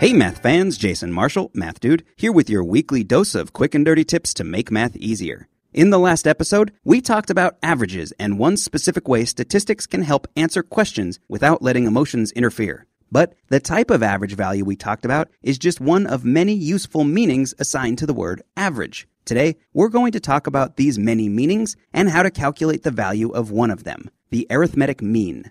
Hey math fans, Jason Marshall, Math Dude, here with your weekly dose of quick and dirty tips to make math easier. In the last episode, we talked about averages and one specific way statistics can help answer questions without letting emotions interfere. But the type of average value we talked about is just one of many useful meanings assigned to the word average. Today, we're going to talk about these many meanings and how to calculate the value of one of them, the arithmetic mean.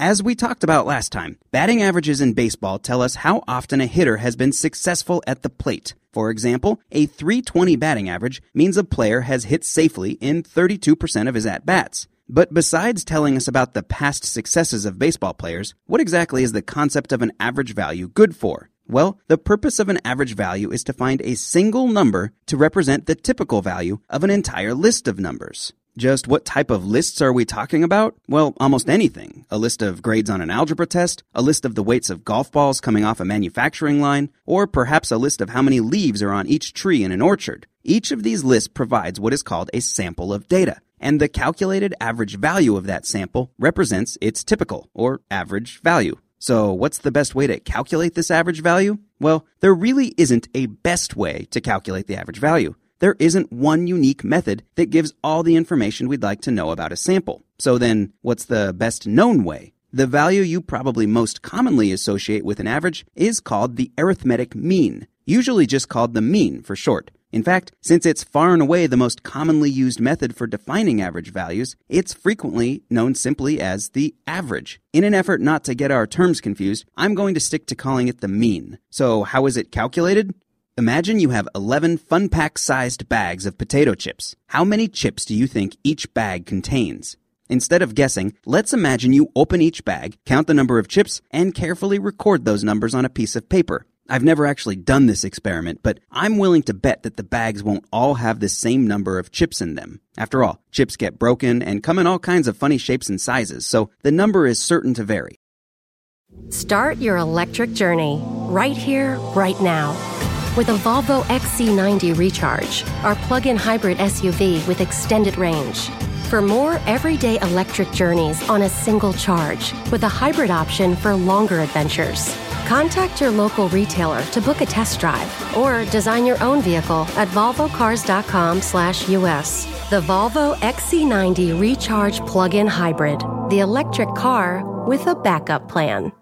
As we talked about last time, batting averages in baseball tell us how often a hitter has been successful at the plate. For example, a 320 batting average means a player has hit safely in 32% of his at bats. But besides telling us about the past successes of baseball players, what exactly is the concept of an average value good for? Well, the purpose of an average value is to find a single number to represent the typical value of an entire list of numbers. Just what type of lists are we talking about? Well, almost anything. A list of grades on an algebra test, a list of the weights of golf balls coming off a manufacturing line, or perhaps a list of how many leaves are on each tree in an orchard. Each of these lists provides what is called a sample of data, and the calculated average value of that sample represents its typical, or average value. So, what's the best way to calculate this average value? Well, there really isn't a best way to calculate the average value there isn't one unique method that gives all the information we'd like to know about a sample. So then, what's the best known way? The value you probably most commonly associate with an average is called the arithmetic mean, usually just called the mean for short. In fact, since it's far and away the most commonly used method for defining average values, it's frequently known simply as the average. In an effort not to get our terms confused, I'm going to stick to calling it the mean. So how is it calculated? Imagine you have 11 fun pack sized bags of potato chips. How many chips do you think each bag contains? Instead of guessing, let's imagine you open each bag, count the number of chips, and carefully record those numbers on a piece of paper. I've never actually done this experiment, but I'm willing to bet that the bags won't all have the same number of chips in them. After all, chips get broken and come in all kinds of funny shapes and sizes, so the number is certain to vary. Start your electric journey right here, right now. With a Volvo XC90 Recharge, our plug in hybrid SUV with extended range. For more everyday electric journeys on a single charge, with a hybrid option for longer adventures. Contact your local retailer to book a test drive or design your own vehicle at volvocars.com/us. The Volvo XC90 Recharge Plug-in Hybrid, the electric car with a backup plan.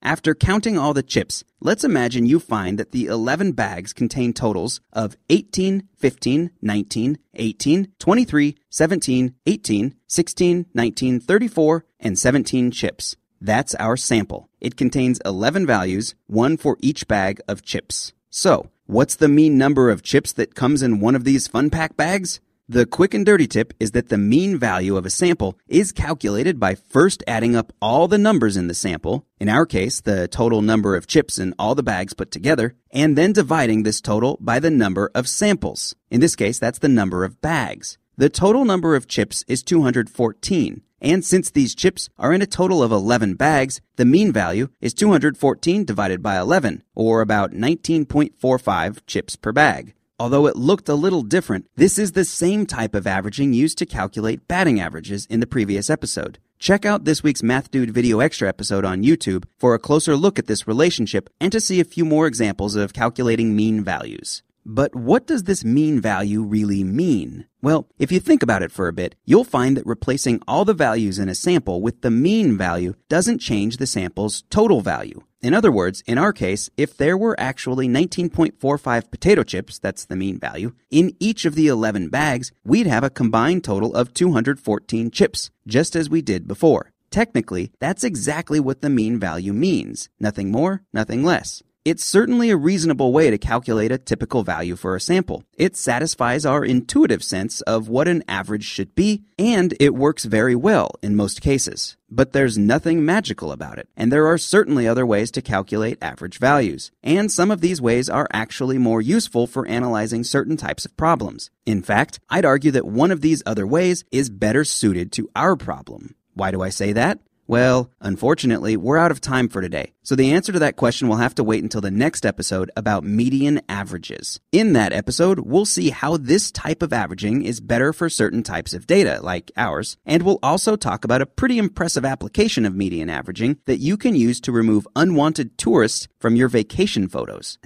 After counting all the chips, let's imagine you find that the 11 bags contain totals of 18, 15, 19, 18, 23, 17, 18, 16, 19, 34, and 17 chips. That's our sample. It contains 11 values, one for each bag of chips. So, what's the mean number of chips that comes in one of these fun pack bags? The quick and dirty tip is that the mean value of a sample is calculated by first adding up all the numbers in the sample, in our case, the total number of chips in all the bags put together, and then dividing this total by the number of samples. In this case, that's the number of bags. The total number of chips is 214. And since these chips are in a total of 11 bags, the mean value is 214 divided by 11, or about 19.45 chips per bag. Although it looked a little different, this is the same type of averaging used to calculate batting averages in the previous episode. Check out this week's Math Dude video extra episode on YouTube for a closer look at this relationship and to see a few more examples of calculating mean values. But what does this mean value really mean? Well, if you think about it for a bit, you'll find that replacing all the values in a sample with the mean value doesn't change the sample's total value. In other words, in our case, if there were actually 19.45 potato chips, that's the mean value, in each of the 11 bags, we'd have a combined total of 214 chips, just as we did before. Technically, that's exactly what the mean value means. Nothing more, nothing less. It's certainly a reasonable way to calculate a typical value for a sample. It satisfies our intuitive sense of what an average should be, and it works very well in most cases. But there's nothing magical about it, and there are certainly other ways to calculate average values. And some of these ways are actually more useful for analyzing certain types of problems. In fact, I'd argue that one of these other ways is better suited to our problem. Why do I say that? Well, unfortunately, we're out of time for today. So the answer to that question will have to wait until the next episode about median averages. In that episode, we'll see how this type of averaging is better for certain types of data, like ours, and we'll also talk about a pretty impressive application of median averaging that you can use to remove unwanted tourists from your vacation photos.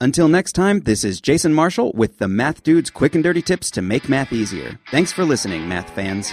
Until next time, this is Jason Marshall with the Math Dude's quick and dirty tips to make math easier. Thanks for listening, math fans.